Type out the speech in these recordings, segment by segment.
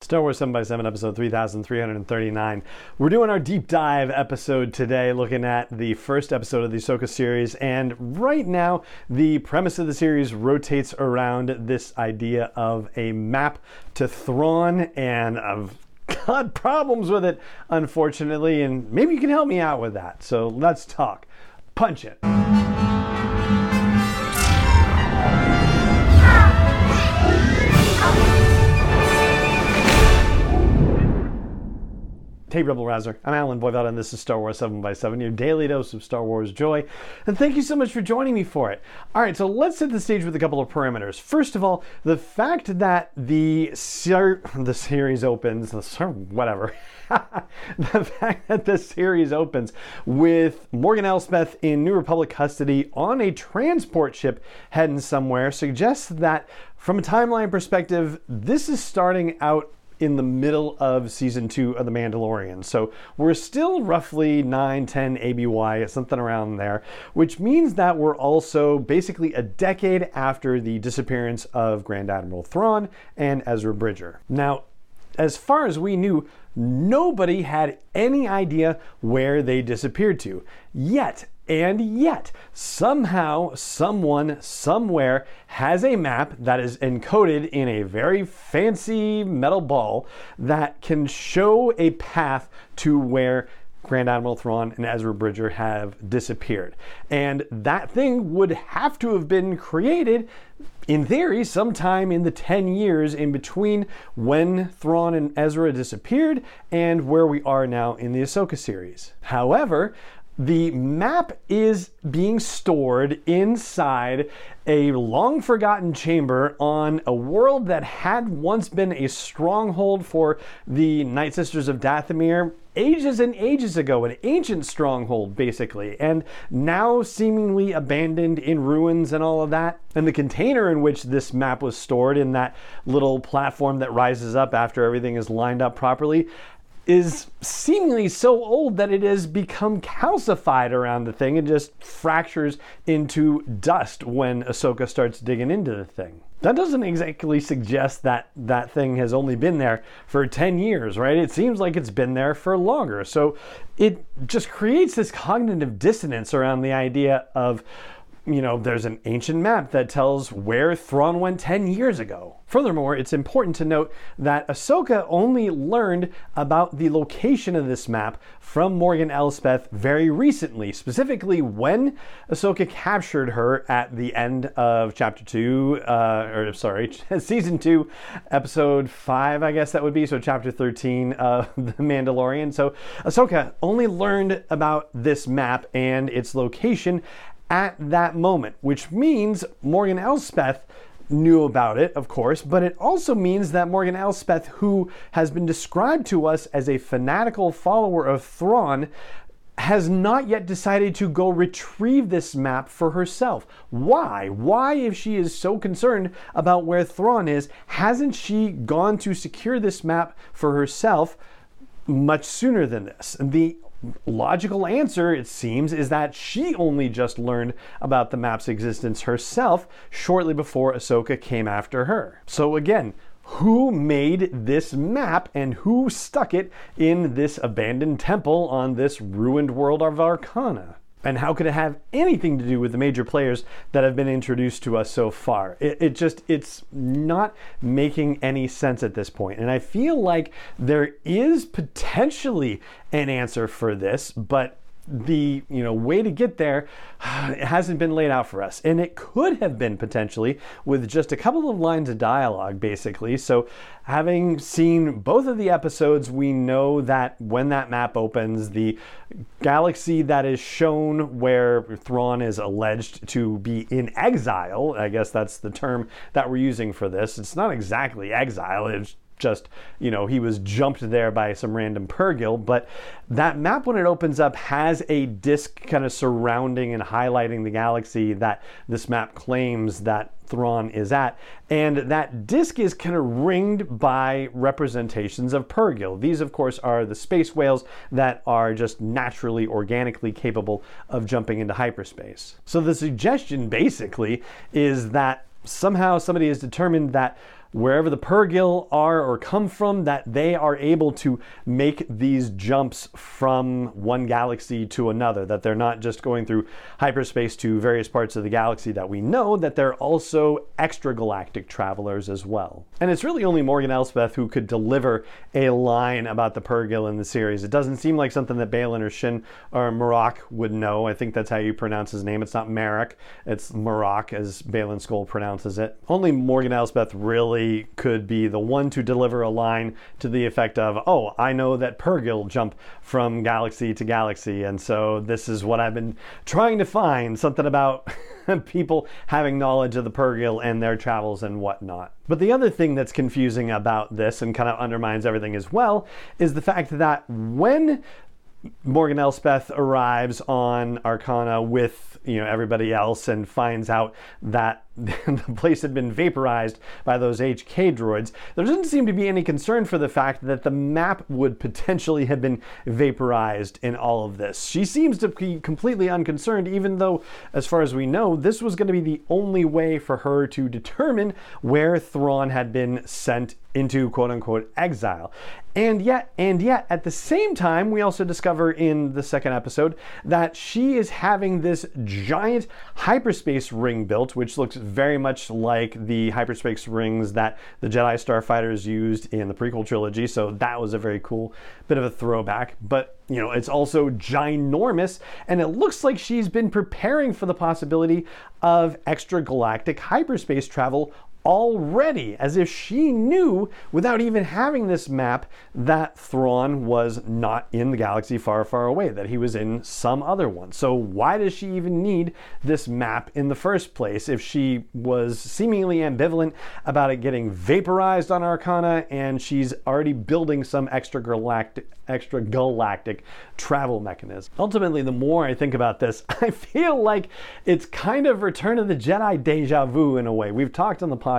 Star Wars 7x7, episode 3339. We're doing our deep dive episode today, looking at the first episode of the Ahsoka series. And right now, the premise of the series rotates around this idea of a map to Thrawn and of got problems with it, unfortunately. And maybe you can help me out with that. So let's talk. Punch it. Hey, Rebel Rouser. I'm Allen Voivod, and this is Star Wars 7 by 7 your daily dose of Star Wars joy. And thank you so much for joining me for it. All right, so let's set the stage with a couple of parameters. First of all, the fact that the, ser- the series opens, the ser- whatever, the fact that the series opens with Morgan Elsbeth in New Republic custody on a transport ship heading somewhere suggests that, from a timeline perspective, this is starting out in the middle of season two of The Mandalorian. So we're still roughly 9, 10 ABY, something around there, which means that we're also basically a decade after the disappearance of Grand Admiral Thrawn and Ezra Bridger. Now, as far as we knew, nobody had any idea where they disappeared to. Yet, and yet, somehow, someone, somewhere has a map that is encoded in a very fancy metal ball that can show a path to where Grand Admiral Thrawn and Ezra Bridger have disappeared. And that thing would have to have been created, in theory, sometime in the 10 years in between when Thrawn and Ezra disappeared and where we are now in the Ahsoka series. However, the map is being stored inside a long forgotten chamber on a world that had once been a stronghold for the Night Sisters of Dathomir ages and ages ago, an ancient stronghold basically, and now seemingly abandoned in ruins and all of that. And the container in which this map was stored in that little platform that rises up after everything is lined up properly is seemingly so old that it has become calcified around the thing and just fractures into dust when Ahsoka starts digging into the thing. That doesn't exactly suggest that that thing has only been there for 10 years, right? It seems like it's been there for longer. So it just creates this cognitive dissonance around the idea of you know, there's an ancient map that tells where Thrawn went 10 years ago. Furthermore, it's important to note that Ahsoka only learned about the location of this map from Morgan Elsbeth very recently, specifically when Ahsoka captured her at the end of chapter 2, uh, or sorry, season 2, episode 5, I guess that would be, so chapter 13 of The Mandalorian. So Ahsoka only learned about this map and its location at that moment, which means Morgan Elsbeth knew about it, of course, but it also means that Morgan Elsbeth, who has been described to us as a fanatical follower of Thrawn, has not yet decided to go retrieve this map for herself. Why? Why, if she is so concerned about where Thrawn is, hasn't she gone to secure this map for herself much sooner than this? The logical answer, it seems, is that she only just learned about the map's existence herself shortly before Ahsoka came after her. So again, who made this map and who stuck it in this abandoned temple on this ruined world of Arcana? And how could it have anything to do with the major players that have been introduced to us so far? It, it, just, it's not making any sense at this point. And I feel like there is potentially an answer for this, but the you know way to get there hasn't been laid out for us. And it could have been potentially with just a couple of lines of dialogue basically. So having seen both of the episodes we know that when that map opens the galaxy that is shown where Thrawn is alleged to be in exile I guess that's the term that we're using for this. It's not exactly exile it's just, you know, he was jumped there by some random purrgil. But that map, when it opens up, has a disk kind of surrounding and highlighting the galaxy that this map claims that Thrawn is at. And that disk is kind of ringed by representations of Purrgil. These, of course, are the space whales that are just naturally, organically capable of jumping into hyperspace. So the suggestion basically is that somehow somebody has determined that wherever the Purrgil are or come from, that they are able to make these jumps from one galaxy to another, that they're not just going through hyperspace to various parts of the galaxy that we know, that they're also extragalactic travelers as well. And it's really only Morgan Elsbeth who could deliver a line about the Purrgil in the series. It doesn't seem like something that Baylan or Shin or Marrok would know. I think that's how you pronounce his name. It's not Marek, it's Marrok as Baylan Skoll pronounces it. Only Morgan Elsbeth really really could be the one to deliver a line to the effect of, oh, I know that Purrgil jump from galaxy to galaxy, and so this is what I've been trying to find something about people having knowledge of the Purrgil and their travels and whatnot. But the other thing that's confusing about this and kind of undermines everything as well is the fact that when Morgan Elsbeth arrives on Arcana with you know everybody else and finds out that the place had been vaporized by those HK droids. There doesn't seem to be any concern for the fact that the map would potentially have been vaporized in all of this. She seems to be completely unconcerned, even though, as far as we know, this was going to be the only way for her to determine where Thrawn had been sent into quote unquote exile. And yet, and yet, at the same time, we also discover in the second episode that she is having this giant hyperspace ring built, which looks very much like the hyperspace rings that the Jedi starfighters used in the prequel trilogy. So that was a very cool bit of a throwback. But you know, it's also ginormous, and it looks like she's been preparing for the possibility of extragalactic hyperspace travel already, as if she knew without even having this map that Thrawn was not in the galaxy far, far away, that he was in some other one. So, why does she even need this map in the first place if she was seemingly ambivalent about it getting vaporized on Arcana and she's already building some extra galactic, extra galactic travel mechanism? Ultimately, the more I think about this, I feel like it's kind of Return of the Jedi deja vu in a way. We've talked on the podcast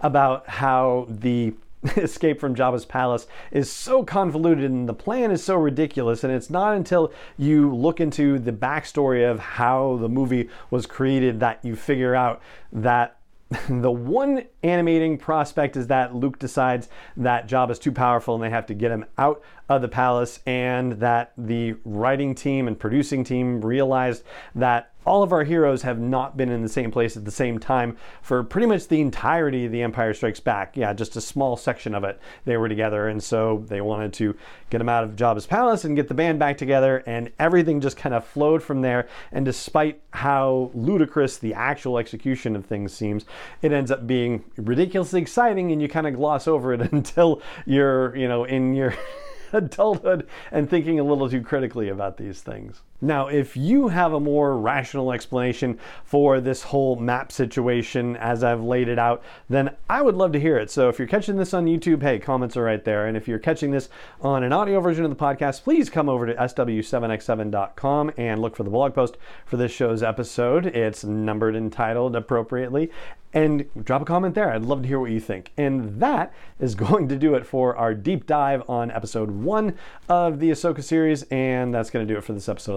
about how the escape from Jabba's palace is so convoluted and the plan is so ridiculous. And it's not until you look into the backstory of how the movie was created that you figure out that the one animating prospect is that Luke decides that Jabba's too powerful and they have to get him out of the palace, and that the writing team and producing team realized that all of our heroes have not been in the same place at the same time for pretty much the entirety of The Empire Strikes Back. Yeah, just a small section of it they were together, and so they wanted to get them out of Jabba's palace and get the band back together, and everything just kind of flowed from there. And despite how ludicrous the actual execution of things seems, it ends up being ridiculously exciting, and you kind of gloss over it until you're, you know, in your adulthood and thinking a little too critically about these things. Now, if you have a more rational explanation for this whole map situation as I've laid it out, then I would love to hear it. So if you're catching this on YouTube, hey, comments are right there. And if you're catching this on an audio version of the podcast, please come over to sw7x7.com and look for the blog post for this show's episode. It's numbered and titled appropriately and drop a comment there. I'd love to hear what you think. And that is going to do it for our deep dive on episode one of the Ahsoka series, and that's going to do it for this episode